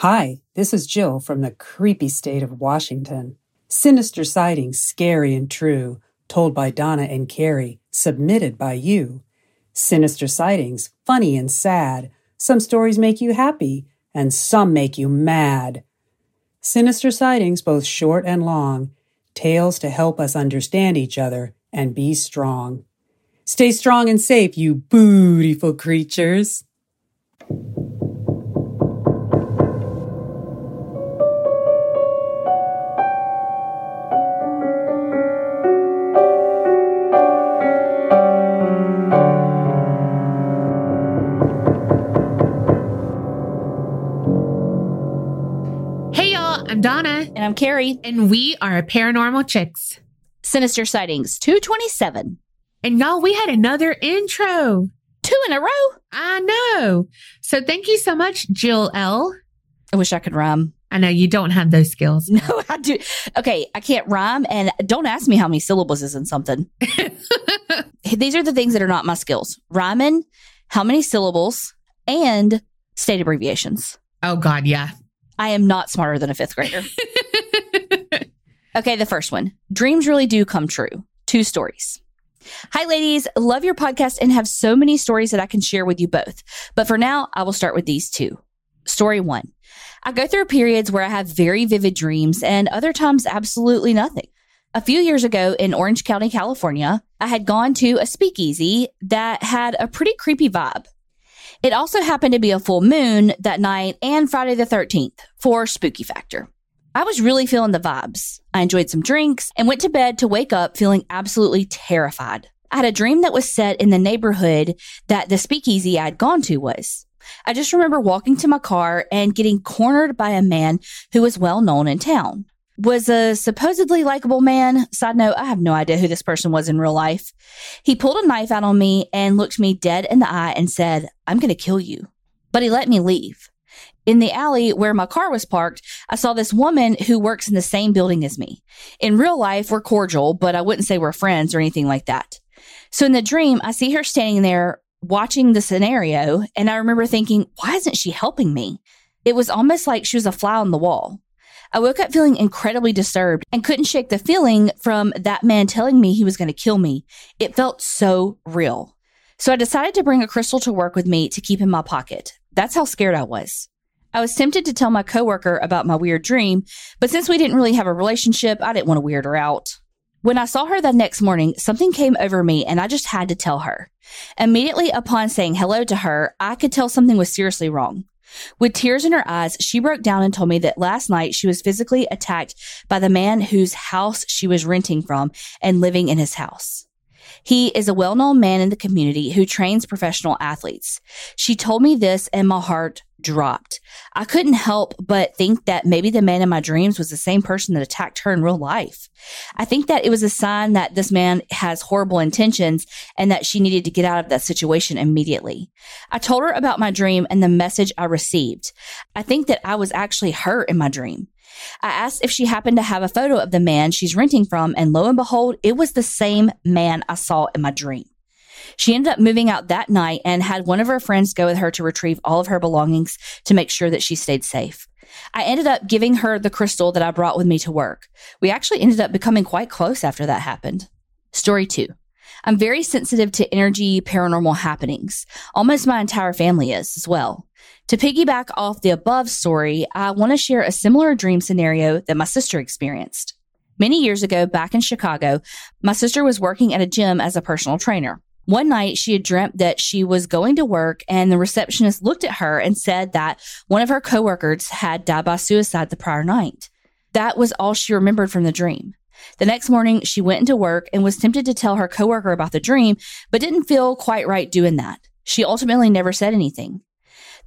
Hi, this is Jill from the creepy state of Washington. Sinister sightings, scary and true, told by Donna and Carrie, submitted by you. Sinister sightings, funny and sad. Some stories make you happy, and some make you mad. Sinister sightings, both short and long, tales to help us understand each other and be strong. Stay strong and safe, you beautiful creatures. And I'm Carrie. and we are Paranormal Chicks. Sinister Sightings 227. And y'all, we had another intro. Two in a row. I know. So thank you so much, Jill L. I wish I could rhyme. I know you don't have those skills. No, I do. Okay, I can't rhyme. And don't ask me how many syllables is in something. These are the things that are not my skills rhyming, how many syllables, and state abbreviations. Oh God, yeah. I am not smarter than a fifth grader. Okay, the first one Dreams really do come true. Two stories. Hi, ladies. Love your podcast and have so many stories that I can share with you both. But for now, I will start with these two. Story one I go through periods where I have very vivid dreams and other times absolutely nothing. A few years ago in Orange County, California, I had gone to a speakeasy that had a pretty creepy vibe. It also happened to be a full moon that night and Friday the 13th for spooky factor. I was really feeling the vibes. I enjoyed some drinks and went to bed to wake up feeling absolutely terrified. I had a dream that was set in the neighborhood that the speakeasy I'd gone to was. I just remember walking to my car and getting cornered by a man who was well known in town. Was a supposedly likable man. Side note, I have no idea who this person was in real life. He pulled a knife out on me and looked me dead in the eye and said, I'm going to kill you. But he let me leave. In the alley where my car was parked, I saw this woman who works in the same building as me. In real life, we're cordial, but I wouldn't say we're friends or anything like that. So in the dream, I see her standing there watching the scenario, and I remember thinking, why isn't she helping me? It was almost like she was a fly on the wall. I woke up feeling incredibly disturbed and couldn't shake the feeling from that man telling me he was going to kill me. It felt so real. So I decided to bring a crystal to work with me to keep in my pocket. That's how scared I was. I was tempted to tell my coworker about my weird dream, but since we didn't really have a relationship, I didn't want to weird her out. When I saw her the next morning, something came over me and I just had to tell her. Immediately upon saying hello to her, I could tell something was seriously wrong. With tears in her eyes, she broke down and told me that last night she was physically attacked by the man whose house she was renting from and living in his house. He is a well known man in the community who trains professional athletes. She told me this and my heart dropped. I couldn't help but think that maybe the man in my dreams was the same person that attacked her in real life. I think that it was a sign that this man has horrible intentions and that she needed to get out of that situation immediately. I told her about my dream and the message I received. I think that I was actually her in my dream. I asked if she happened to have a photo of the man she's renting from, and lo and behold, it was the same man I saw in my dream. She ended up moving out that night and had one of her friends go with her to retrieve all of her belongings to make sure that she stayed safe. I ended up giving her the crystal that I brought with me to work. We actually ended up becoming quite close after that happened. Story two. I'm very sensitive to energy paranormal happenings. Almost my entire family is as well. To piggyback off the above story, I want to share a similar dream scenario that my sister experienced. Many years ago, back in Chicago, my sister was working at a gym as a personal trainer. One night, she had dreamt that she was going to work, and the receptionist looked at her and said that one of her coworkers had died by suicide the prior night. That was all she remembered from the dream. The next morning, she went into work and was tempted to tell her coworker about the dream, but didn't feel quite right doing that. She ultimately never said anything.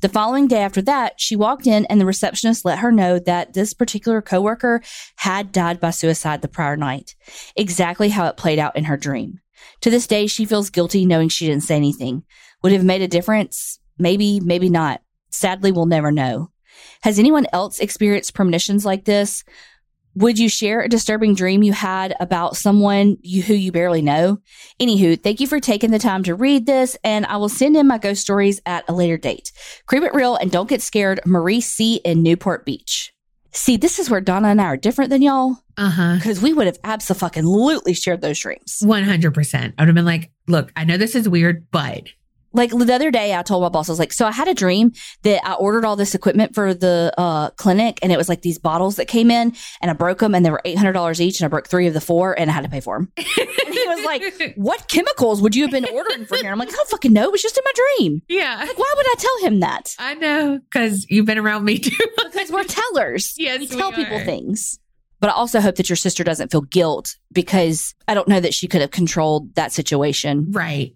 The following day after that, she walked in and the receptionist let her know that this particular coworker had died by suicide the prior night, exactly how it played out in her dream. To this day, she feels guilty knowing she didn't say anything. Would have made a difference? Maybe, maybe not. Sadly, we'll never know. Has anyone else experienced premonitions like this? Would you share a disturbing dream you had about someone you, who you barely know? Anywho, thank you for taking the time to read this, and I will send in my ghost stories at a later date. Creep it real and don't get scared. Marie C. in Newport Beach. See, this is where Donna and I are different than y'all Uh huh. because we would have absolutely shared those dreams. 100%. I would have been like, look, I know this is weird, but Like the other day, I told my boss, I was like, so I had a dream that I ordered all this equipment for the uh, clinic, and it was like these bottles that came in, and I broke them, and they were eight hundred dollars each, and I broke three of the four, and I had to pay for them. and he was like, "What chemicals would you have been ordering from here?" I'm like, "I don't fucking know. It was just in my dream. yeah, Like, why would I tell him that? I know because you've been around me too. Because we're tellers. Yes, we we tell people are. things." But I also hope that your sister doesn't feel guilt because I don't know that she could have controlled that situation. right.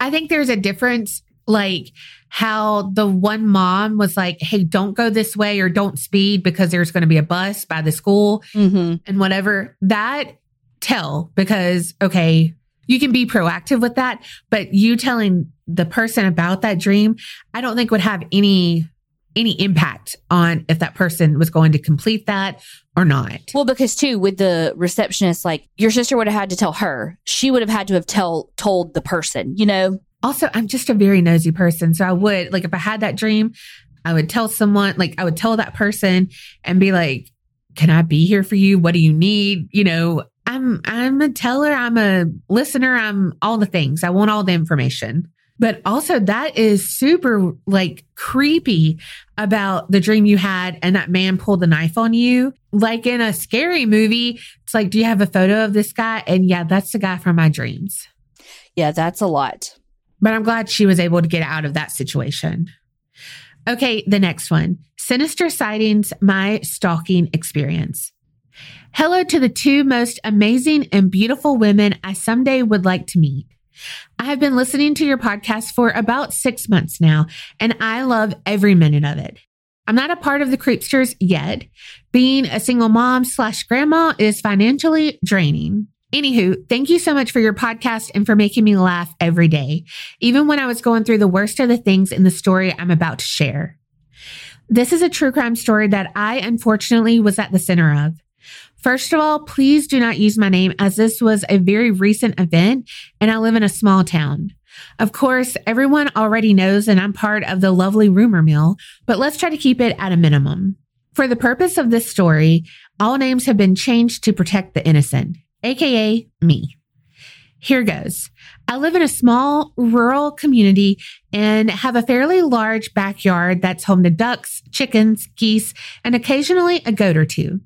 I think there's a difference, like how the one mom was like, hey, don't go this way or don't speed because there's going to be a bus by the school Mm-hmm. and whatever. That tell because, okay, you can be proactive with that, but you telling the person about that dream, I don't think would have any any impact on if that person was going to complete that or not. Well, because too, with the receptionist, like your sister would have had to tell her. She would have had to have tell told the person, you know? Also, I'm just a very nosy person. So I would, like, if I had that dream, I would tell someone, like, I would tell that person and be like, can I be here for you? What do you need? You know, I'm, I'm a teller. I'm a listener. I'm all the things. I want all the information. But also that is super like creepy about the dream you had and that man pulled the knife on you. Like in a scary movie, it's like, do you have a photo of this guy? And yeah, that's the guy from my dreams Yeah, that's a lot. but I'm glad she was able to get out of that situation. Okay, the next one Sinister Sightings, my stalking experience. Hello to the two most amazing and beautiful women I someday would like to meet. I have been listening to your podcast for about six months now, and I love every minute of it. I'm not a part of the creepsters yet. Being a single mom slash grandma is financially draining. Anywho, thank you so much for your podcast and for making me laugh every day, even when I was going through the worst of the things in the story I'm about to share. This is a true crime story that I unfortunately was at the center of. First of all, please do not use my name as this was a very recent event and I live in a small town. Of course, everyone already knows that I'm part of the lovely rumor mill, but let's try to keep it at a minimum. For the purpose of this story, all names have been changed to protect the innocent, aka me. Here goes. I live in a small rural community and have a fairly large backyard that's home to ducks, chickens, geese, and occasionally a goat or two.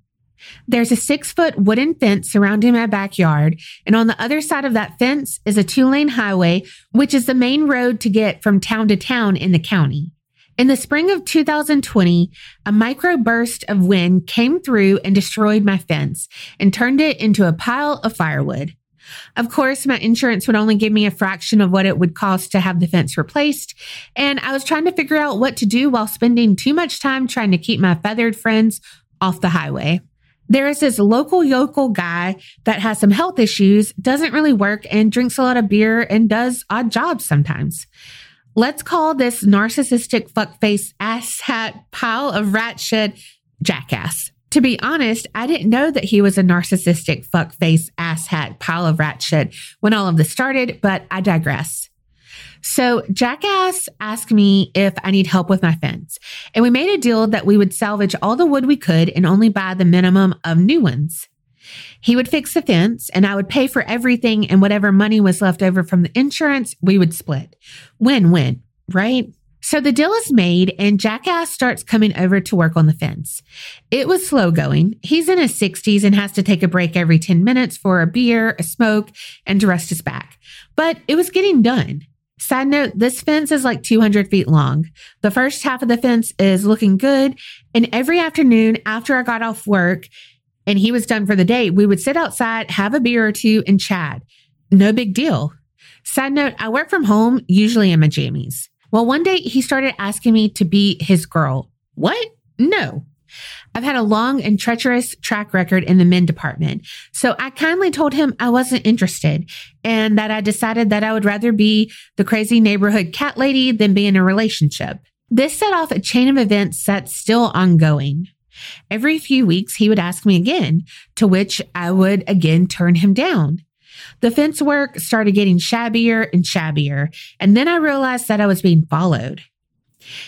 There's a six foot wooden fence surrounding my backyard, and on the other side of that fence is a two lane highway, which is the main road to get from town to town in the county. In the spring of 2020, a microburst of wind came through and destroyed my fence and turned it into a pile of firewood. Of course, my insurance would only give me a fraction of what it would cost to have the fence replaced, and I was trying to figure out what to do while spending too much time trying to keep my feathered friends off the highway. There is this local yokel guy that has some health issues, doesn't really work, and drinks a lot of beer and does odd jobs sometimes. Let's call this narcissistic fuckface asshat pile of rat shit jackass. To be honest, I didn't know that he was a narcissistic fuckface asshat pile of rat shit when all of this started, but I digress. So Jackass asked me if I need help with my fence, and we made a deal that we would salvage all the wood we could and only buy the minimum of new ones. He would fix the fence and I would pay for everything and whatever money was left over from the insurance, we would split. Win win, right? So the deal is made and Jackass starts coming over to work on the fence. It was slow going. He's in his 60s and has to take a break every 10 minutes for a beer, a smoke, and to rest his back. But it was getting done. Side note, this fence is like 200 feet long. The first half of the fence is looking good. And every afternoon after I got off work and he was done for the day, we would sit outside, have a beer or two, and chat. No big deal. Side note, I work from home, usually in my jammies. Well, one day he started asking me to be his girl. What? No. I've had a long and treacherous track record in the men department. So I kindly told him I wasn't interested and that I decided that I would rather be the crazy neighborhood cat lady than be in a relationship. This set off a chain of events that's still ongoing. Every few weeks, he would ask me again, to which I would again turn him down. The fence work started getting shabbier and shabbier, and then I realized that I was being followed.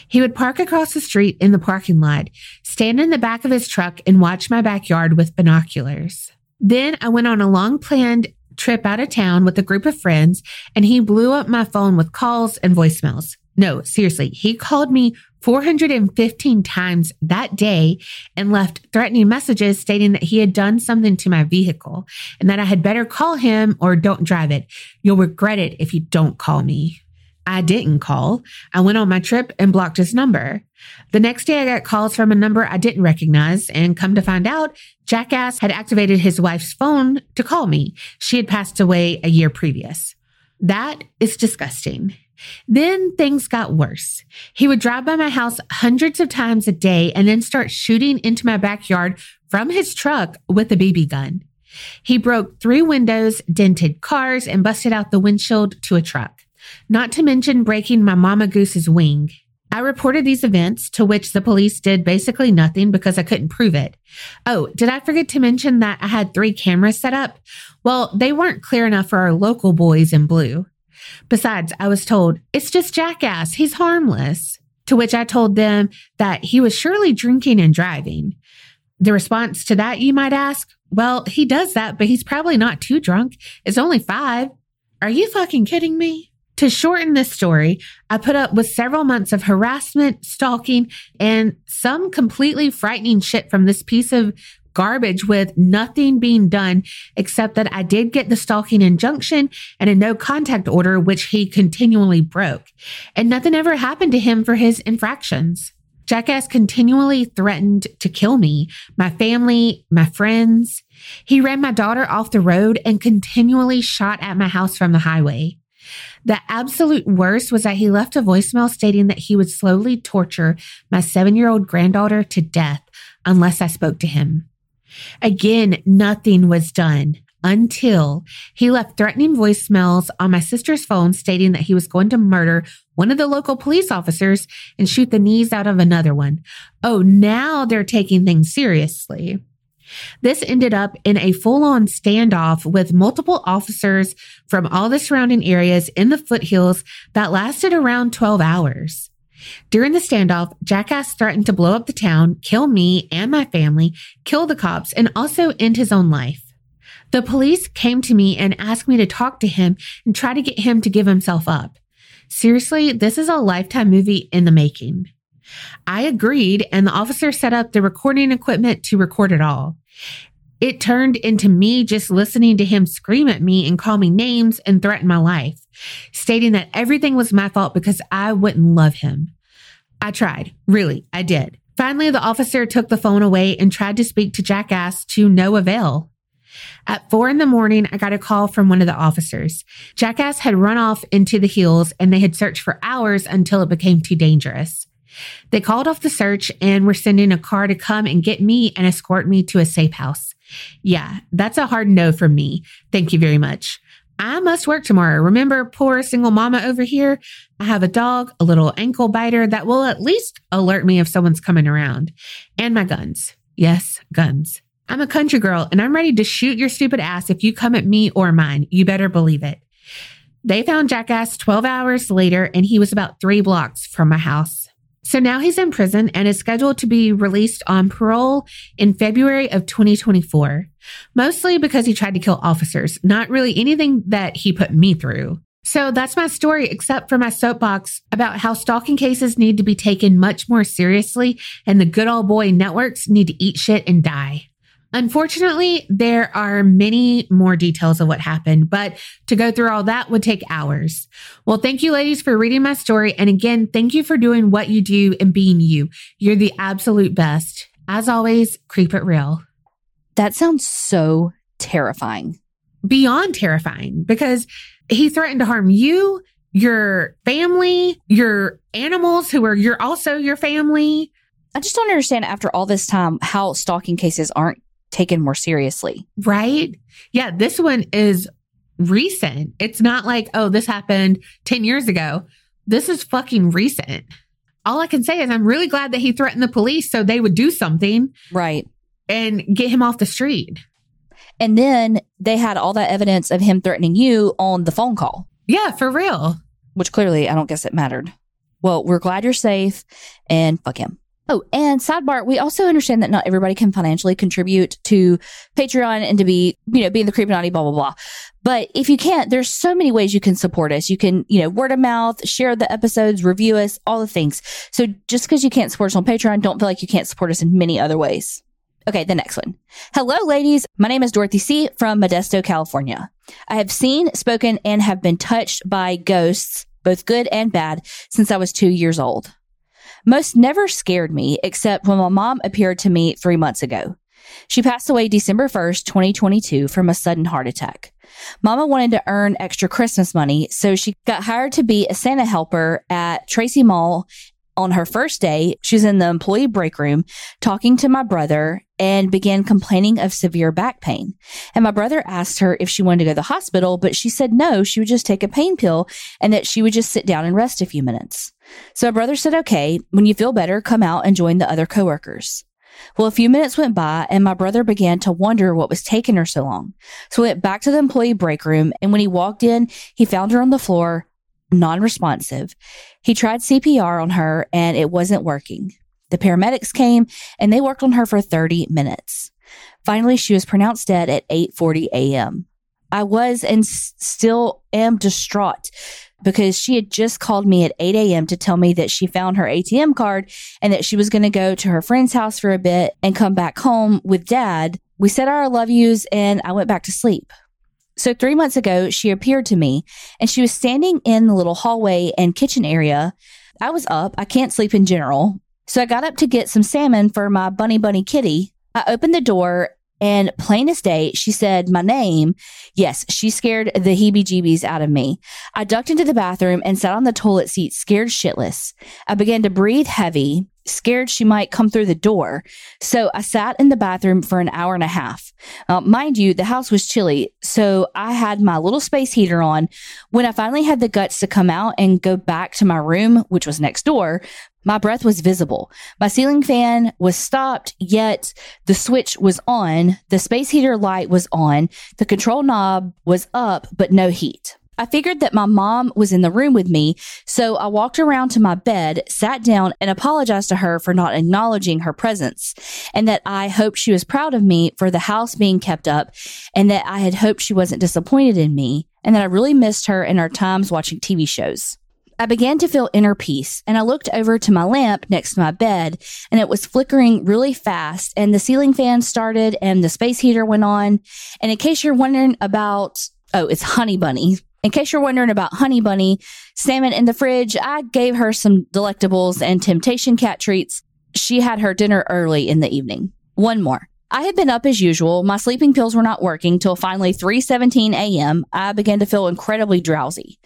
He would park across the street in the parking lot, stand in the back of his truck, and watch my backyard with binoculars. Then I went on a long planned trip out of town with a group of friends, and he blew up my phone with calls and voicemails. No, seriously, he called me 415 times that day and left threatening messages stating that he had done something to my vehicle and that I had better call him or don't drive it. You'll regret it if you don't call me. I didn't call. I went on my trip and blocked his number. The next day, I got calls from a number I didn't recognize, and come to find out, Jackass had activated his wife's phone to call me. She had passed away a year previous. That is disgusting. Then things got worse. He would drive by my house hundreds of times a day and then start shooting into my backyard from his truck with a BB gun. He broke three windows, dented cars, and busted out the windshield to a truck. Not to mention breaking my mama goose's wing. I reported these events to which the police did basically nothing because I couldn't prove it. Oh, did I forget to mention that I had three cameras set up? Well, they weren't clear enough for our local boys in blue. Besides, I was told, it's just jackass. He's harmless. To which I told them that he was surely drinking and driving. The response to that, you might ask, well, he does that, but he's probably not too drunk. It's only five. Are you fucking kidding me? To shorten this story, I put up with several months of harassment, stalking, and some completely frightening shit from this piece of garbage with nothing being done except that I did get the stalking injunction and a no contact order, which he continually broke. And nothing ever happened to him for his infractions. Jackass continually threatened to kill me, my family, my friends. He ran my daughter off the road and continually shot at my house from the highway. The absolute worst was that he left a voicemail stating that he would slowly torture my seven year old granddaughter to death unless I spoke to him. Again, nothing was done until he left threatening voicemails on my sister's phone stating that he was going to murder one of the local police officers and shoot the knees out of another one. Oh, now they're taking things seriously. This ended up in a full on standoff with multiple officers from all the surrounding areas in the foothills that lasted around 12 hours. During the standoff, Jackass threatened to blow up the town, kill me and my family, kill the cops, and also end his own life. The police came to me and asked me to talk to him and try to get him to give himself up. Seriously, this is a lifetime movie in the making. I agreed, and the officer set up the recording equipment to record it all. It turned into me just listening to him scream at me and call me names and threaten my life, stating that everything was my fault because I wouldn't love him. I tried. Really, I did. Finally, the officer took the phone away and tried to speak to Jackass to no avail. At four in the morning, I got a call from one of the officers. Jackass had run off into the hills and they had searched for hours until it became too dangerous. They called off the search and were sending a car to come and get me and escort me to a safe house. Yeah, that's a hard no from me. Thank you very much. I must work tomorrow. Remember, poor single mama over here? I have a dog, a little ankle biter that will at least alert me if someone's coming around, and my guns. Yes, guns. I'm a country girl and I'm ready to shoot your stupid ass if you come at me or mine. You better believe it. They found Jackass 12 hours later and he was about three blocks from my house. So now he's in prison and is scheduled to be released on parole in February of 2024, mostly because he tried to kill officers, not really anything that he put me through. So that's my story, except for my soapbox about how stalking cases need to be taken much more seriously and the good old boy networks need to eat shit and die. Unfortunately, there are many more details of what happened, but to go through all that would take hours. Well, thank you ladies for reading my story. And again, thank you for doing what you do and being you. You're the absolute best. As always, creep it real. That sounds so terrifying. Beyond terrifying because he threatened to harm you, your family, your animals who are you're also your family. I just don't understand after all this time how stalking cases aren't taken more seriously. Right? Yeah, this one is recent. It's not like, oh, this happened 10 years ago. This is fucking recent. all I can say is I'm really glad that he threatened the police so they would do something Right. and get him off the street. And then they had all that evidence of him threatening you on the phone call, Yeah, for real. which clearly I don't guess it mattered. Well, we're glad you're safe and fuck him. Oh, and sidebar, we also understand that not everybody can financially contribute to Patreon and to be, you know, being the creepy naughty, blah, blah, blah. But if you can't, there's so many ways you can support us. You can, you know, word of mouth, share the episodes, review us, all the things. So just because you can't support us on Patreon, don't feel like you can't support us in many other ways. Okay, the next one. Hello, ladies. My name is Dorothy C. from Modesto, California. I have seen, spoken, and have been touched by ghosts, both good and bad, since I was two years old. Most never scared me, except when my mom appeared to me three months ago. She passed away December 1st, 2022 from a sudden heart attack. Mama wanted to earn extra Christmas money, so she got hired to be a Santa helper at Tracy Mall on her first day, she was in the employee break room talking to my brother and began complaining of severe back pain. And my brother asked her if she wanted to go to the hospital, but she said no, she would just take a pain pill and that she would just sit down and rest a few minutes. So my brother said, okay, when you feel better, come out and join the other coworkers. Well, a few minutes went by and my brother began to wonder what was taking her so long. So he went back to the employee break room. And when he walked in, he found her on the floor, non-responsive. He tried CPR on her and it wasn't working. The paramedics came and they worked on her for 30 minutes. Finally, she was pronounced dead at 8:40 a.m. I was and still am distraught because she had just called me at 8 a.m. to tell me that she found her ATM card and that she was going to go to her friend's house for a bit and come back home with dad. We said our love yous and I went back to sleep. So three months ago, she appeared to me and she was standing in the little hallway and kitchen area. I was up. I can't sleep in general. So I got up to get some salmon for my bunny bunny kitty. I opened the door and plain as day, she said my name. Yes, she scared the heebie jeebies out of me. I ducked into the bathroom and sat on the toilet seat, scared shitless. I began to breathe heavy, scared she might come through the door. So I sat in the bathroom for an hour and a half. Uh, mind you, the house was chilly, so I had my little space heater on. When I finally had the guts to come out and go back to my room, which was next door, my breath was visible. My ceiling fan was stopped, yet the switch was on. The space heater light was on. The control knob was up, but no heat. I figured that my mom was in the room with me, so I walked around to my bed, sat down, and apologized to her for not acknowledging her presence, and that I hoped she was proud of me for the house being kept up, and that I had hoped she wasn't disappointed in me, and that I really missed her and our times watching TV shows. I began to feel inner peace and I looked over to my lamp next to my bed and it was flickering really fast and the ceiling fan started and the space heater went on. And in case you're wondering about, oh, it's Honey Bunny. In case you're wondering about Honey Bunny, salmon in the fridge, I gave her some delectables and temptation cat treats. She had her dinner early in the evening. One more. I had been up as usual. My sleeping pills were not working till finally 3:17 a.m. I began to feel incredibly drowsy.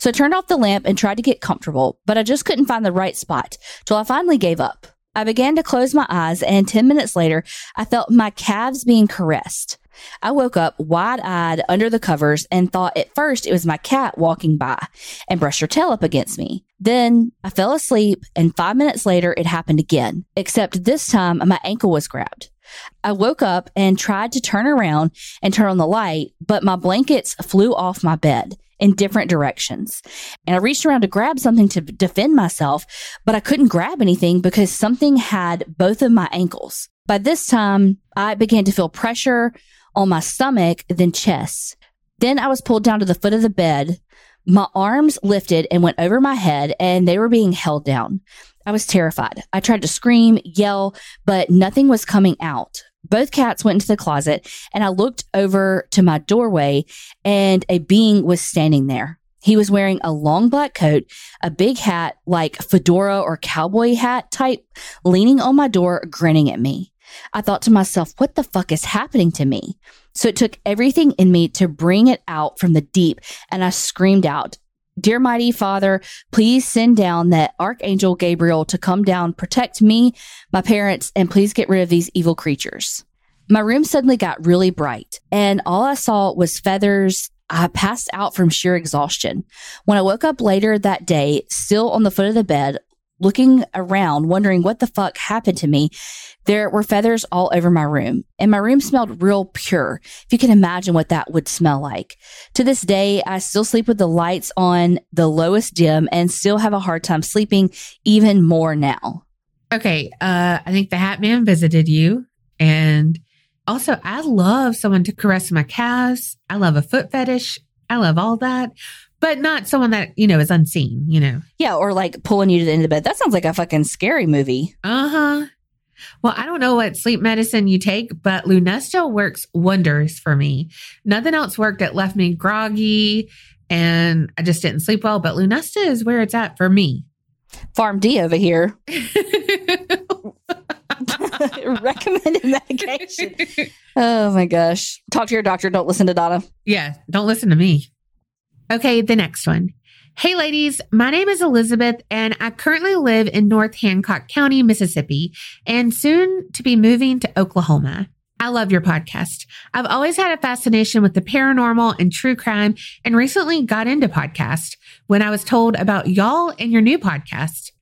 So I turned off the lamp and tried to get comfortable, but I just couldn't find the right spot till I finally gave up. I began to close my eyes and 10 minutes later, I felt my calves being caressed. I woke up wide eyed under the covers and thought at first it was my cat walking by and brushed her tail up against me. Then I fell asleep and five minutes later it happened again, except this time my ankle was grabbed. I woke up and tried to turn around and turn on the light, but my blankets flew off my bed in different directions. And I reached around to grab something to defend myself, but I couldn't grab anything because something had both of my ankles. By this time, I began to feel pressure on my stomach, then chest. Then I was pulled down to the foot of the bed. My arms lifted and went over my head, and they were being held down. I was terrified. I tried to scream, yell, but nothing was coming out. Both cats went into the closet and I looked over to my doorway and a being was standing there. He was wearing a long black coat, a big hat like fedora or cowboy hat type, leaning on my door, grinning at me. I thought to myself, what the fuck is happening to me? So it took everything in me to bring it out from the deep and I screamed out, Dear mighty Father, please send down that Archangel Gabriel to come down, protect me, my parents, and please get rid of these evil creatures. My room suddenly got really bright, and all I saw was feathers. I passed out from sheer exhaustion. When I woke up later that day, still on the foot of the bed, looking around, wondering what the fuck happened to me, there were feathers all over my room, and my room smelled real pure. If you can imagine what that would smell like. To this day, I still sleep with the lights on the lowest dim and still have a hard time sleeping even more now. Okay, uh, I think the Hat Man visited you, and also I love someone to caress my calves. I love a foot fetish. I love all that, but not someone that you know is unseen. You know. Yeah, or like pulling you to the end of the bed. That sounds like a fucking scary movie. Uh huh. Well, I don't know what sleep medicine you take, but Lunesta works wonders for me. Nothing else worked. It left me groggy and I just didn't sleep well, but Lunesta is where it's at for me. Pharm D over here. Recommended medication. Oh my gosh. Talk to your doctor. Don't listen to Donna. Yeah, don't listen to me. Okay, the next one. Hey, ladies, my name is Elizabeth, and I currently live in North Hancock County, Mississippi, and soon to be moving to Oklahoma. I love your podcast. I've always had a fascination with the paranormal and true crime, and recently got into podcast when I was told about y'all and your new podcast.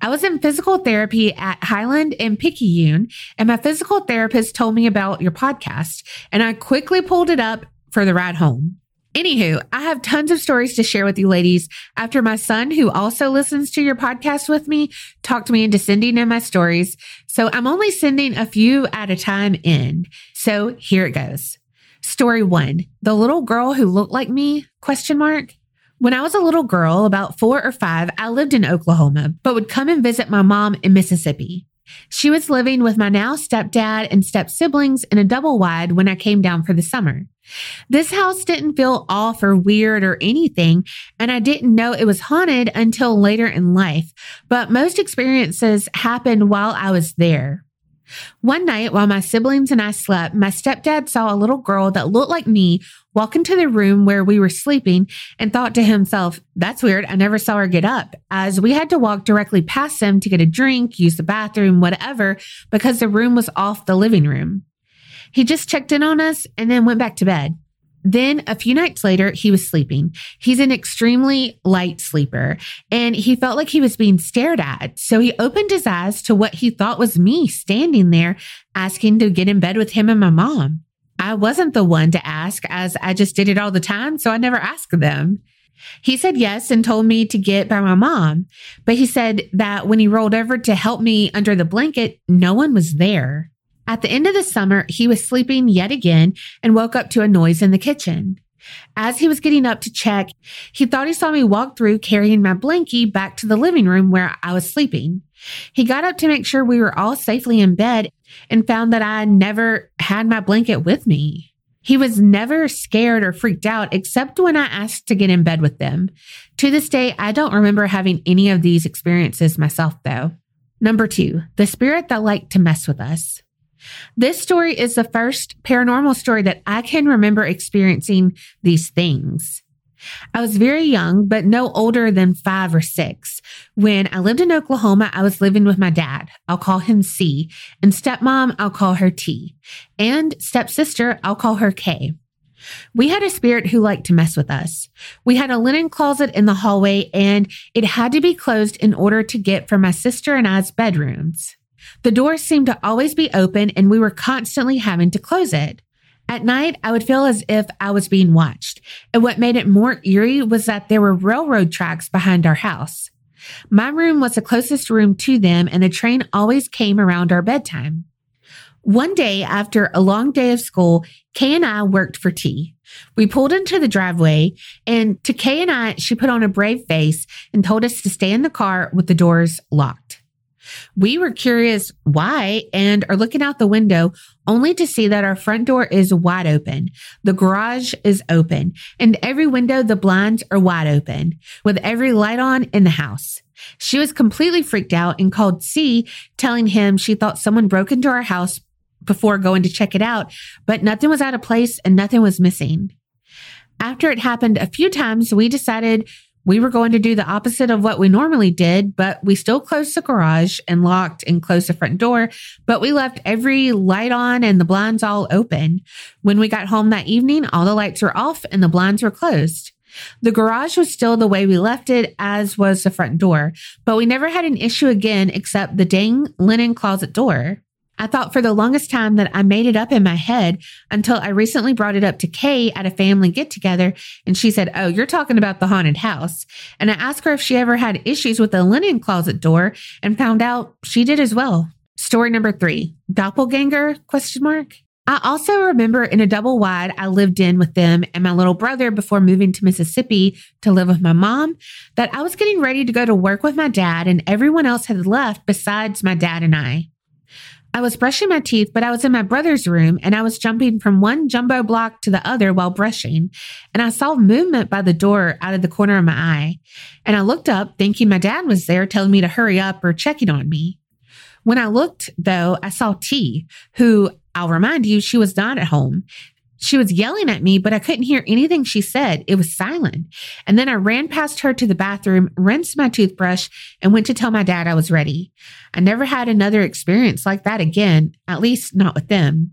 I was in physical therapy at Highland in Picayune, and my physical therapist told me about your podcast, and I quickly pulled it up for the ride home. Anywho, I have tons of stories to share with you ladies after my son, who also listens to your podcast with me, talked me into sending in my stories. So I'm only sending a few at a time in. So here it goes. Story one, the little girl who looked like me, question mark. When I was a little girl, about four or five, I lived in Oklahoma, but would come and visit my mom in Mississippi. She was living with my now stepdad and step siblings in a double wide when I came down for the summer. This house didn't feel off or weird or anything, and I didn't know it was haunted until later in life, but most experiences happened while I was there. One night while my siblings and I slept, my stepdad saw a little girl that looked like me walk into the room where we were sleeping and thought to himself, that's weird. I never saw her get up as we had to walk directly past them to get a drink, use the bathroom, whatever, because the room was off the living room. He just checked in on us and then went back to bed. Then a few nights later, he was sleeping. He's an extremely light sleeper and he felt like he was being stared at. So he opened his eyes to what he thought was me standing there asking to get in bed with him and my mom. I wasn't the one to ask as I just did it all the time. So I never asked them. He said yes and told me to get by my mom, but he said that when he rolled over to help me under the blanket, no one was there. At the end of the summer, he was sleeping yet again and woke up to a noise in the kitchen. As he was getting up to check, he thought he saw me walk through carrying my blankie back to the living room where I was sleeping. He got up to make sure we were all safely in bed and found that I never had my blanket with me. He was never scared or freaked out except when I asked to get in bed with them. To this day, I don't remember having any of these experiences myself though. Number two, the spirit that liked to mess with us. This story is the first paranormal story that I can remember experiencing these things. I was very young, but no older than five or six. When I lived in Oklahoma, I was living with my dad. I'll call him C. And stepmom, I'll call her T. And stepsister, I'll call her K. We had a spirit who liked to mess with us. We had a linen closet in the hallway and it had to be closed in order to get from my sister and I's bedrooms. The door seemed to always be open and we were constantly having to close it. At night, I would feel as if I was being watched. And what made it more eerie was that there were railroad tracks behind our house. My room was the closest room to them and the train always came around our bedtime. One day after a long day of school, Kay and I worked for T. We pulled into the driveway and to Kay and I, she put on a brave face and told us to stay in the car with the doors locked. We were curious why and are looking out the window only to see that our front door is wide open. The garage is open and every window, the blinds are wide open with every light on in the house. She was completely freaked out and called C, telling him she thought someone broke into our house before going to check it out, but nothing was out of place and nothing was missing. After it happened a few times, we decided we were going to do the opposite of what we normally did, but we still closed the garage and locked and closed the front door, but we left every light on and the blinds all open. When we got home that evening, all the lights were off and the blinds were closed. The garage was still the way we left it, as was the front door, but we never had an issue again except the dang linen closet door. I thought for the longest time that I made it up in my head until I recently brought it up to Kay at a family get together and she said, Oh, you're talking about the haunted house. And I asked her if she ever had issues with the linen closet door and found out she did as well. Story number three, doppelganger question mark. I also remember in a double wide I lived in with them and my little brother before moving to Mississippi to live with my mom that I was getting ready to go to work with my dad and everyone else had left besides my dad and I. I was brushing my teeth, but I was in my brother's room and I was jumping from one jumbo block to the other while brushing. And I saw movement by the door out of the corner of my eye. And I looked up thinking my dad was there telling me to hurry up or checking on me. When I looked, though, I saw T, who I'll remind you, she was not at home. She was yelling at me, but I couldn't hear anything she said. It was silent. And then I ran past her to the bathroom, rinsed my toothbrush, and went to tell my dad I was ready. I never had another experience like that again, at least not with them.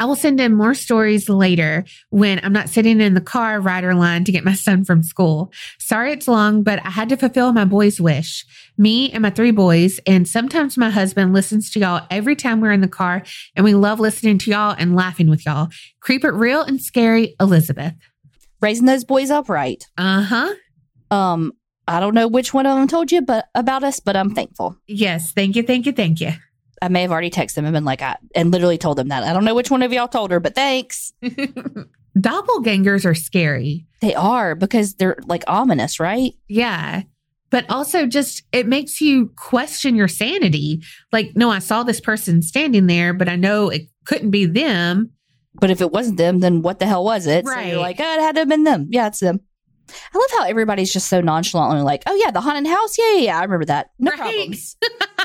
I will send in more stories later when I'm not sitting in the car rider line to get my son from school. Sorry it's long, but I had to fulfill my boy's wish. Me and my three boys, and sometimes my husband listens to y'all every time we're in the car, and we love listening to y'all and laughing with y'all. Creep it real and scary, Elizabeth. Raising those boys upright. Uh huh. Um, I don't know which one of them told you but about us, but I'm thankful. Yes. Thank you. Thank you. Thank you. I may have already texted them and been like, I, and literally told them that. I don't know which one of y'all told her, but thanks. Doppelgangers are scary. They are because they're like ominous, right? Yeah. But also just it makes you question your sanity. Like, no, I saw this person standing there, but I know it couldn't be them. But if it wasn't them, then what the hell was it? So Right. you're like, oh, it had to have been them. Yeah, it's them. I love how everybody's just so nonchalantly like, oh yeah, the haunted house. Yeah, yeah, yeah. I remember that. No Right. problems.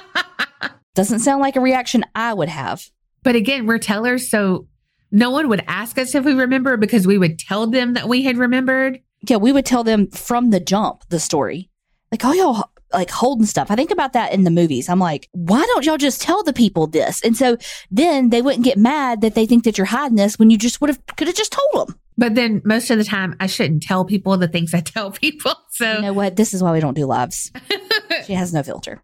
Doesn't sound like a reaction I would have. But again, we're tellers, so no one would ask us if we remember because we would tell them that we had remembered. Yeah, we would tell them from the jump the story. Like, oh, y'all like holding stuff. I think about that in the movies. I'm like, why don't y'all just tell the people this? And so then they wouldn't get mad that they think that you're hiding this when you just would have could have just told them. But then most of the time, I shouldn't tell people the things I tell people. So You know what? This is why we don't do lives. she has no filter.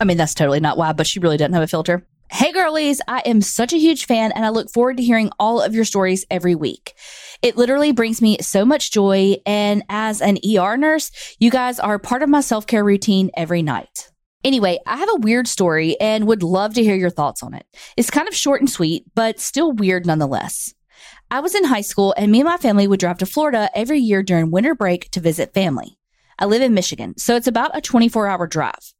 I mean, that's totally not why, but she really doesn't have a filter. Hey, girlies, I am such a huge fan and I look forward to hearing all of your stories every week. It literally brings me so much joy. And as an ER nurse, you guys are part of my self care routine every night. Anyway, I have a weird story and would love to hear your thoughts on it. It's kind of short and sweet, but still weird nonetheless. I was in high school and me and my family would drive to Florida every year during winter break to visit family. I live in Michigan, so it's about a 24 hour drive.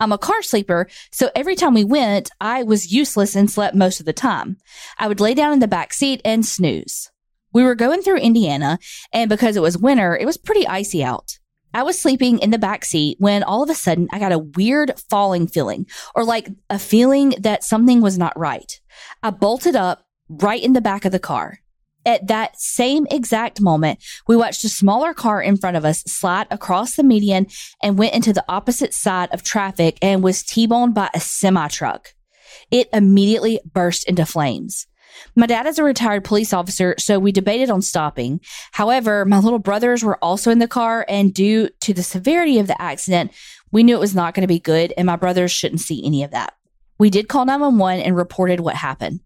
I'm a car sleeper, so every time we went, I was useless and slept most of the time. I would lay down in the back seat and snooze. We were going through Indiana, and because it was winter, it was pretty icy out. I was sleeping in the back seat when all of a sudden I got a weird falling feeling, or like a feeling that something was not right. I bolted up right in the back of the car. At that same exact moment, we watched a smaller car in front of us slide across the median and went into the opposite side of traffic and was T-boned by a semi truck. It immediately burst into flames. My dad is a retired police officer, so we debated on stopping. However, my little brothers were also in the car, and due to the severity of the accident, we knew it was not going to be good, and my brothers shouldn't see any of that. We did call 911 and reported what happened.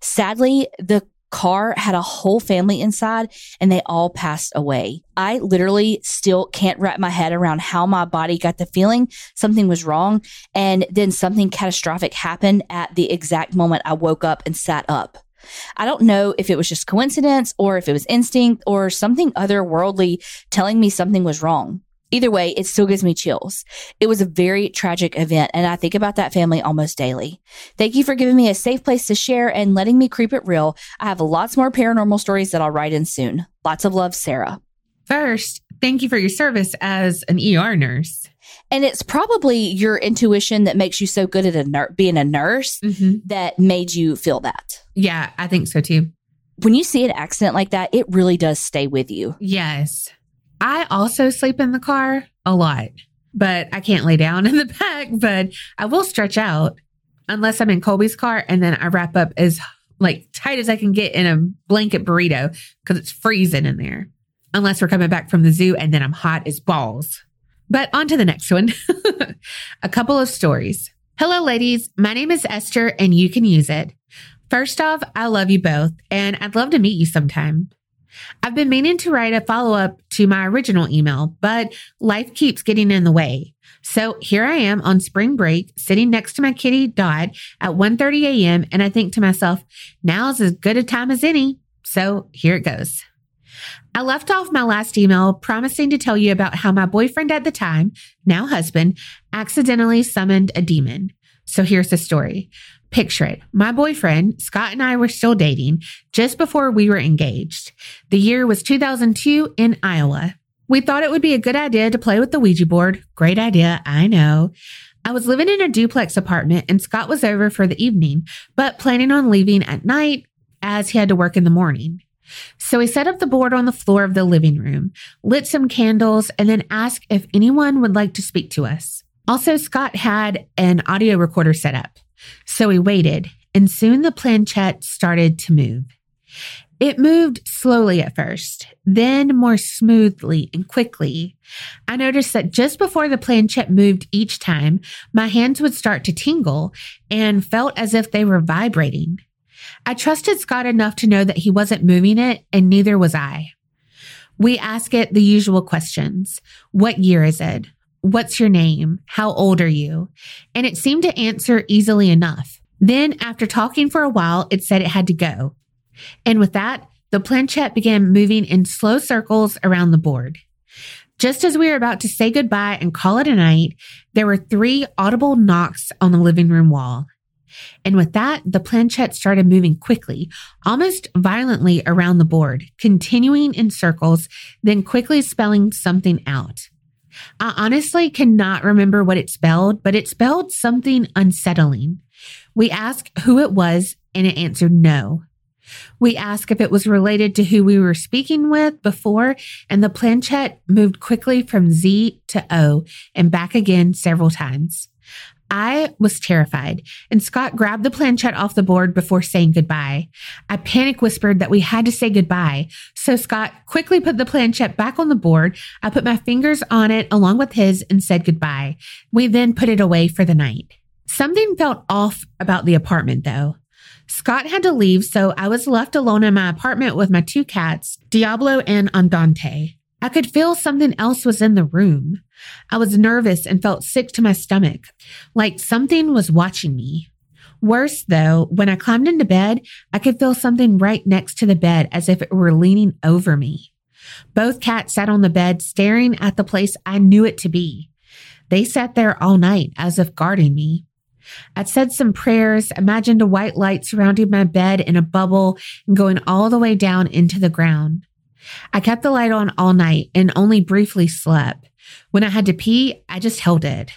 Sadly, the car had a whole family inside and they all passed away. I literally still can't wrap my head around how my body got the feeling something was wrong and then something catastrophic happened at the exact moment I woke up and sat up. I don't know if it was just coincidence or if it was instinct or something otherworldly telling me something was wrong. Either way, it still gives me chills. It was a very tragic event, and I think about that family almost daily. Thank you for giving me a safe place to share and letting me creep it real. I have lots more paranormal stories that I'll write in soon. Lots of love, Sarah. first, thank you for your service as an ER nurse. And it's probably your intuition that makes you so good at a ner- being a nurse Mm-hmm. that made you feel that. Yeah, I think so too. When you see an accident like that, it really does stay with you. Yes. I also sleep in the car a lot, but I can't lay down in the back, but I will stretch out unless I'm in Colby's car and then I wrap up as like tight as I can get in a blanket burrito because it's freezing in there. unless we're coming back from the zoo and then I'm hot as balls. But on to the next one. a couple of stories. Hello, ladies. My name is Esther and you can use it. First off, I love you both and I'd love to meet you sometime. I've been meaning to write a follow up to my original email, but life keeps getting in the way. So here I am on spring break, sitting next to my kitty Dot at 1:30 a.m. and I think to myself, now's as good a time as any. So here it goes. I left off my last email promising to tell you about how my boyfriend at the time, now husband, accidentally summoned a demon. So here's the story. Picture it. My boyfriend, Scott and I were still dating just before we were engaged. The year was 2002 in Iowa. We thought it would be a good idea to play with the Ouija board. Great idea, I know. I was living in a duplex apartment and Scott was over for the evening, but planning on leaving at night as he had to work in the morning. So he set up the board on the floor of the living room, lit some candles, and then asked if anyone would like to speak to us. Also, Scott had an audio recorder set up. So he waited, and soon the planchette started to move. It moved slowly at first, then more smoothly and quickly. I noticed that just before the planchette moved each time, my hands would start to tingle and felt as if they were vibrating. I trusted Scott enough to know that he wasn't moving it, and neither was I. We ask it the usual questions What year is it? What's your name? How old are you? And it seemed to answer easily enough. Then, after talking for a while, it said it had to go. And with that, the planchette began moving in slow circles around the board. Just as we were about to say goodbye and call it a night, there were three audible knocks on the living room wall. And with that, the planchette started moving quickly, almost violently around the board, continuing in circles, then quickly spelling something out. I honestly cannot remember what it spelled, but it spelled something unsettling. We asked who it was, and it answered no. We asked if it was related to who we were speaking with before, and the planchette moved quickly from Z to O and back again several times. I was terrified, and Scott grabbed the planchette off the board before saying goodbye. I panic whispered that we had to say goodbye, so Scott quickly put the planchette back on the board. I put my fingers on it along with his and said goodbye. We then put it away for the night. Something felt off about the apartment, though. Scott had to leave, so I was left alone in my apartment with my two cats, Diablo and Andante. I could feel something else was in the room. I was nervous and felt sick to my stomach, like something was watching me. Worse, though, when I climbed into bed, I could feel something right next to the bed as if it were leaning over me. Both cats sat on the bed staring at the place I knew it to be. They sat there all night as if guarding me. I'd said some prayers, imagined a white light surrounding my bed in a bubble and going all the way down into the ground. I kept the light on all night and only briefly slept. When I had to pee, I just held it.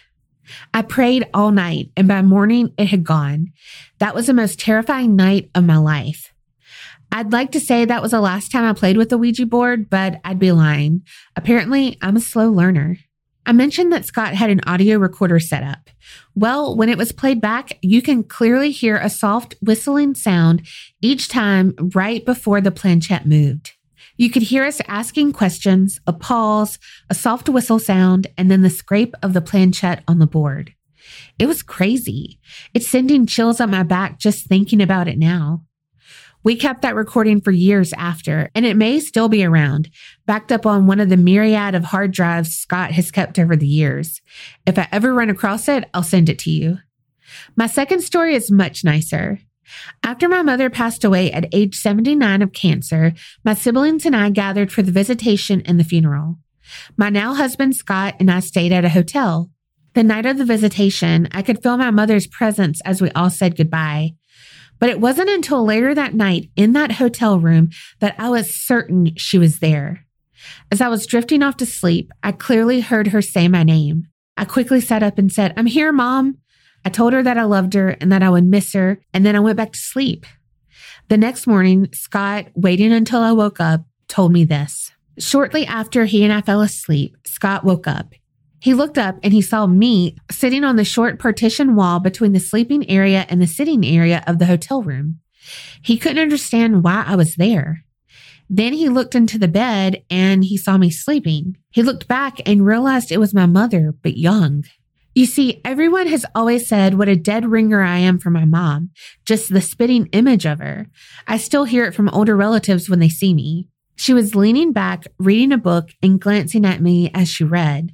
I prayed all night, and by morning, it had gone. That was the most terrifying night of my life. I'd like to say that was the last time I played with the Ouija board, but I'd be lying. Apparently, I'm a slow learner. I mentioned that Scott had an audio recorder set up. Well, when it was played back, you can clearly hear a soft whistling sound each time right before the planchette moved. You could hear us asking questions, a pause, a soft whistle sound, and then the scrape of the planchette on the board. It was crazy. It's sending chills up my back just thinking about it now. We kept that recording for years after, and it may still be around, backed up on one of the myriad of hard drives Scott has kept over the years. If I ever run across it, I'll send it to you. My second story is much nicer. After my mother passed away at age 79 of cancer, my siblings and I gathered for the visitation and the funeral. My now husband Scott and I stayed at a hotel. The night of the visitation, I could feel my mother's presence as we all said goodbye. But it wasn't until later that night in that hotel room that I was certain she was there. As I was drifting off to sleep, I clearly heard her say my name. I quickly sat up and said, I'm here, mom. I told her that I loved her and that I would miss her, and then I went back to sleep. The next morning, Scott, waiting until I woke up, told me this. Shortly after he and I fell asleep, Scott woke up. He looked up and he saw me sitting on the short partition wall between the sleeping area and the sitting area of the hotel room. He couldn't understand why I was there. Then he looked into the bed and he saw me sleeping. He looked back and realized it was my mother, but young. You see, everyone has always said what a dead ringer I am for my mom, just the spitting image of her. I still hear it from older relatives when they see me. She was leaning back, reading a book, and glancing at me as she read.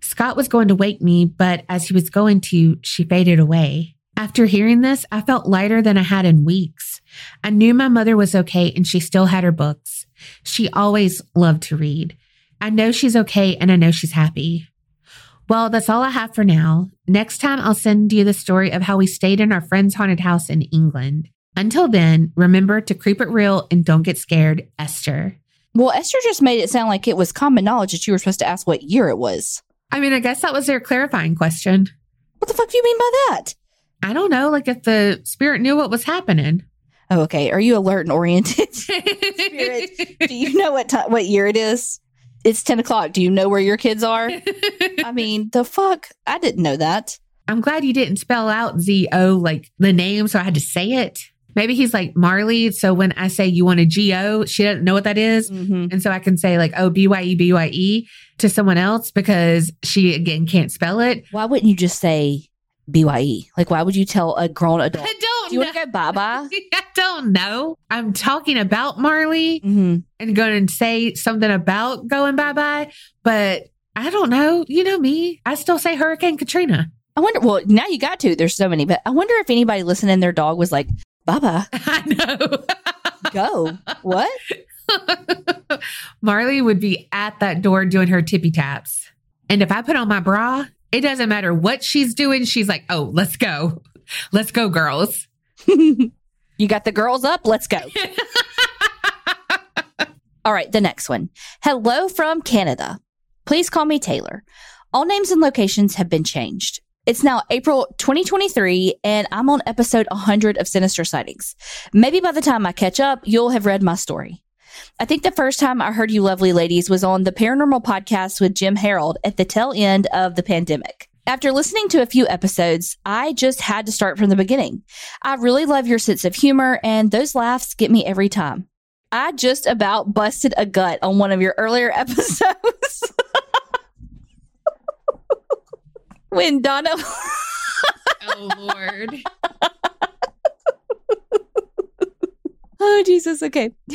Scott was going to wake me, but as he was going to, she faded away. After hearing this, I felt lighter than I had in weeks. I knew my mother was okay and she still had her books. She always loved to read. I know she's okay and I know she's happy. Well, that's all I have for now. Next time, I'll send you the story of how we stayed in our friend's haunted house in England. Until then, remember to creep it real and don't get scared, Esther. Well, Esther just made it sound like it was common knowledge that you were supposed to ask what year it was. I mean, I guess that was their clarifying question. What the fuck do you mean by that? I don't know, like if the spirit knew what was happening. Oh, okay. Are you alert and oriented? Spirit, do you know what time, what year it is? It's 10 o'clock. Do you know where your kids are? I mean, the fuck? I didn't know that. I'm glad you didn't spell out Z O like the name, so I had to say it. Maybe he's like Marley. So when I say you want a G O, she doesn't know what that is. Mhm. And so I can say like, oh, B Y E B Y E to someone else because she again can't spell it. Why wouldn't you just say BYE? Like, why would you tell a grown adult? I don't Do you know. want to go bye bye? I don't know. I'm talking about Marley hmm and going to say something about going bye bye, but I don't know. You know me. I still say Hurricane Katrina. I wonder. Well, now you got to. There's so many, but I wonder if anybody listening, their dog was like, "Bye bye, I know. go." what? Marley would be at that door doing her tippy taps. And if I put on my bra, it doesn't matter what she's doing. She's like, oh, let's go. Let's go, girls. you got the girls up. Let's go. All right, the next one. Hello from Canada. Please call me Taylor. All names and locations have been changed. It's now April 2023, and I'm on episode 100 of Sinister Sightings. Maybe by the time I catch up, you'll have read my story. I think the first time I heard you lovely ladies was on the paranormal podcast with Jim Harold at the tail end of the pandemic. After listening to a few episodes, I just had to start from the beginning. I really love your sense of humor, and those laughs get me every time. I just about busted a gut on one of your earlier episodes. when Donna Oh, Lord. Oh Jesus, okay.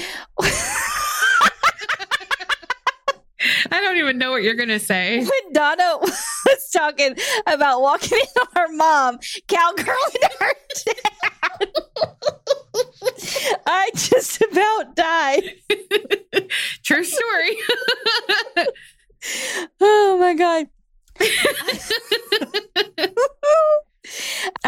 I don't even know what you're going to say. When Donna was talking about walking in on her mom, cowgirling her dad. I just about died. True story. Oh my God.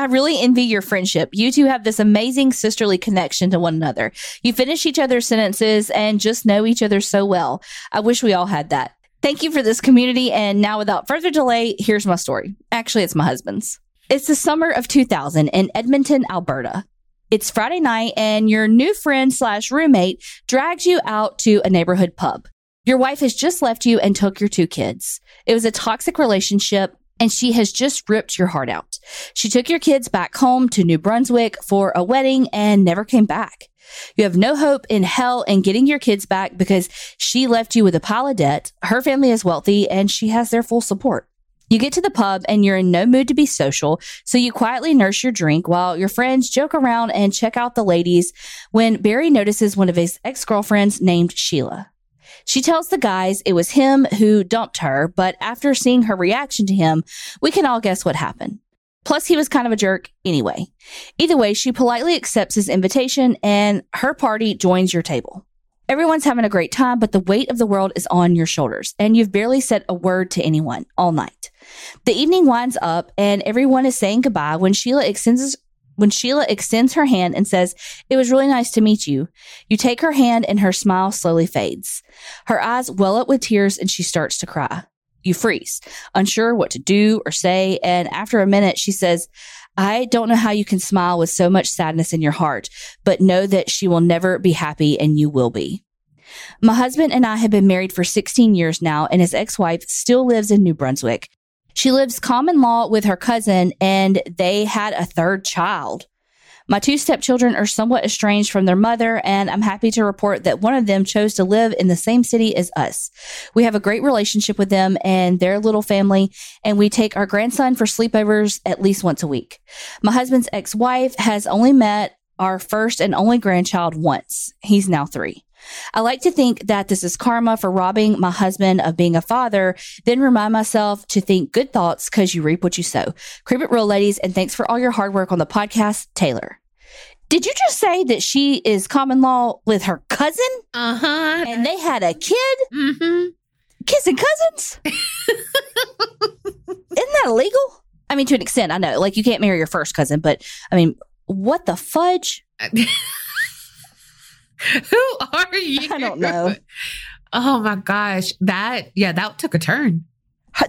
I really envy your friendship. You two have this amazing sisterly connection to one another. You finish each other's sentences and just know each other so well. I wish we all had that. Thank you for this community. And now, without further delay, here's my story. Actually, it's my husband's. It's the summer of 2000 in Edmonton, Alberta. It's Friday night, and your new friend slash roommate drags you out to a neighborhood pub. Your wife has just left you and took your two kids. It was a toxic relationship, and she has just ripped your heart out. She took your kids back home to New Brunswick for a wedding and never came back. You have no hope in hell in getting your kids back because she left you with a pile of debt. Her family is wealthy and she has their full support. You get to the pub and you're in no mood to be social, so you quietly nurse your drink while your friends joke around and check out the ladies when Barry notices one of his ex girlfriends named Sheila. She tells the guys it was him who dumped her, but after seeing her reaction to him, we can all guess what happened. Plus, he was kind of a jerk anyway. Either way, she politely accepts his invitation and her party joins your table. Everyone's having a great time, but the weight of the world is on your shoulders, and you've barely said a word to anyone all night. The evening winds up, and everyone is saying goodbye when Sheila extends when Sheila extends her hand and says, It was really nice to meet you. You take her hand and her smile slowly fades. Her eyes well up with tears and she starts to cry. You freeze, unsure what to do or say. And after a minute, she says, I don't know how you can smile with so much sadness in your heart, but know that she will never be happy and you will be. My husband and I have been married for 16 years now, and his ex wife still lives in New Brunswick. She lives common law with her cousin, and they had a third child. My two stepchildren are somewhat estranged from their mother, and I'm happy to report that one of them chose to live in the same city as us. We have a great relationship with them and their little family, and we take our grandson for sleepovers at least once a week. My husband's ex wife has only met our first and only grandchild once. He's now three. I like to think that this is karma for robbing my husband of being a father, then remind myself to think good thoughts because you reap what you sow. Creep it real, ladies, and thanks for all your hard work on the podcast, Taylor. Did you just say that she is common law with her cousin Uh huh. and they had a kid? Mm-hmm. Kissing cousins? Isn't that illegal? I mean, to an extent, I know. Like, you can't marry your first cousin, but I mean, what the fudge? Who are you? I don't know. Oh my gosh. That, yeah, that took a turn.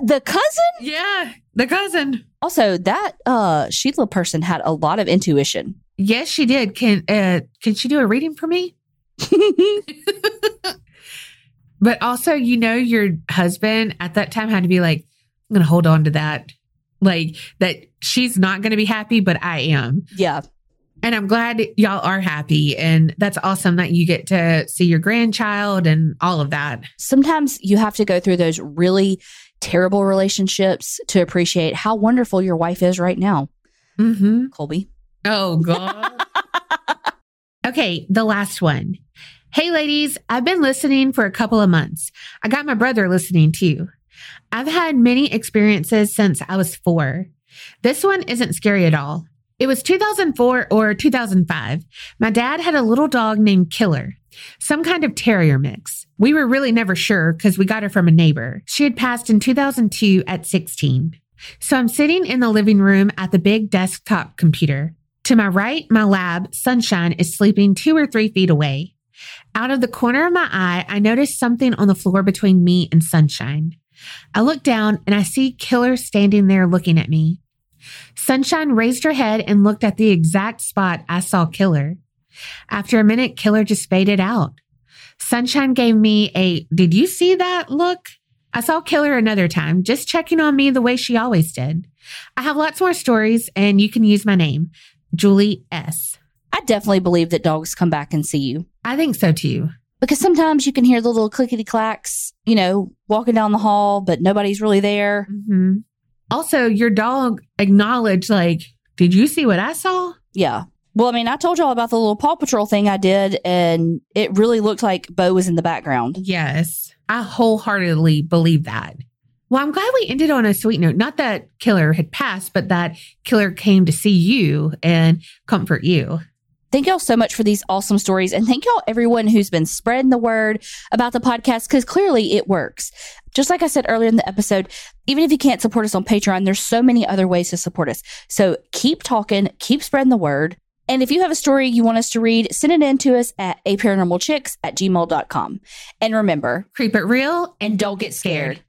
The cousin? Yeah. The cousin. Also, that uh Sheila person had a lot of intuition. Yes, she did. Can, uh, can she do a reading for me? But also, you know, your husband at that time had to be like, I'm going to hold on to that. Like, that she's not going to be happy, but I am. yeah. And I'm glad y'all are happy. And that's awesome that you get to see your grandchild and all of that. Sometimes you have to go through those really terrible relationships to appreciate how wonderful your wife is right now, Mm-hmm. Colby. Oh, God. okay, the last one. Hey, ladies, I've been listening for a couple of months. I got my brother listening too. I've had many experiences since I was four. This one isn't scary at all. It was 2004 or 2005. My dad had a little dog named Killer, some kind of terrier mix. We were really never sure because we got her from a neighbor. She had passed in 2002 at 16. So I'm sitting in the living room at the big desktop computer. To my right, my lab, Sunshine, is sleeping two or three feet away. Out of the corner of my eye, I notice something on the floor between me and Sunshine. I look down and I see Killer standing there looking at me. Sunshine raised her head and looked at the exact spot I saw Killer. After a minute, Killer just faded out. Sunshine gave me a, did you see that look? I saw Killer another time, just checking on me the way she always did. I have lots more stories, and you can use my name, Julie S. I definitely believe that dogs come back and see you I think so too. because sometimes you can hear the little clickety clacks, you know, walking down the hall, but nobody's really there. hmm Also, your dog acknowledged, like, did you see what I saw? Yeah. Well, I mean, I told y'all about the little Paw Patrol thing I did, and it really looked like Bo was in the background. Yes, I wholeheartedly believe that. Well, I'm glad we ended on a sweet note. Not that Killer had passed, but that Killer came to see you and comfort you. Thank y'all so much for these awesome stories. And thank y'all, everyone who's been spreading the word about the podcast, because clearly it works. Just like I said earlier in the episode, even if you can't support us on Patreon, there's so many other ways to support us. So keep talking, keep spreading the word. And if you have a story you want us to read, send it in to us at aparanormalchicks at gmail.com. And remember, Creep it real and don't get scared.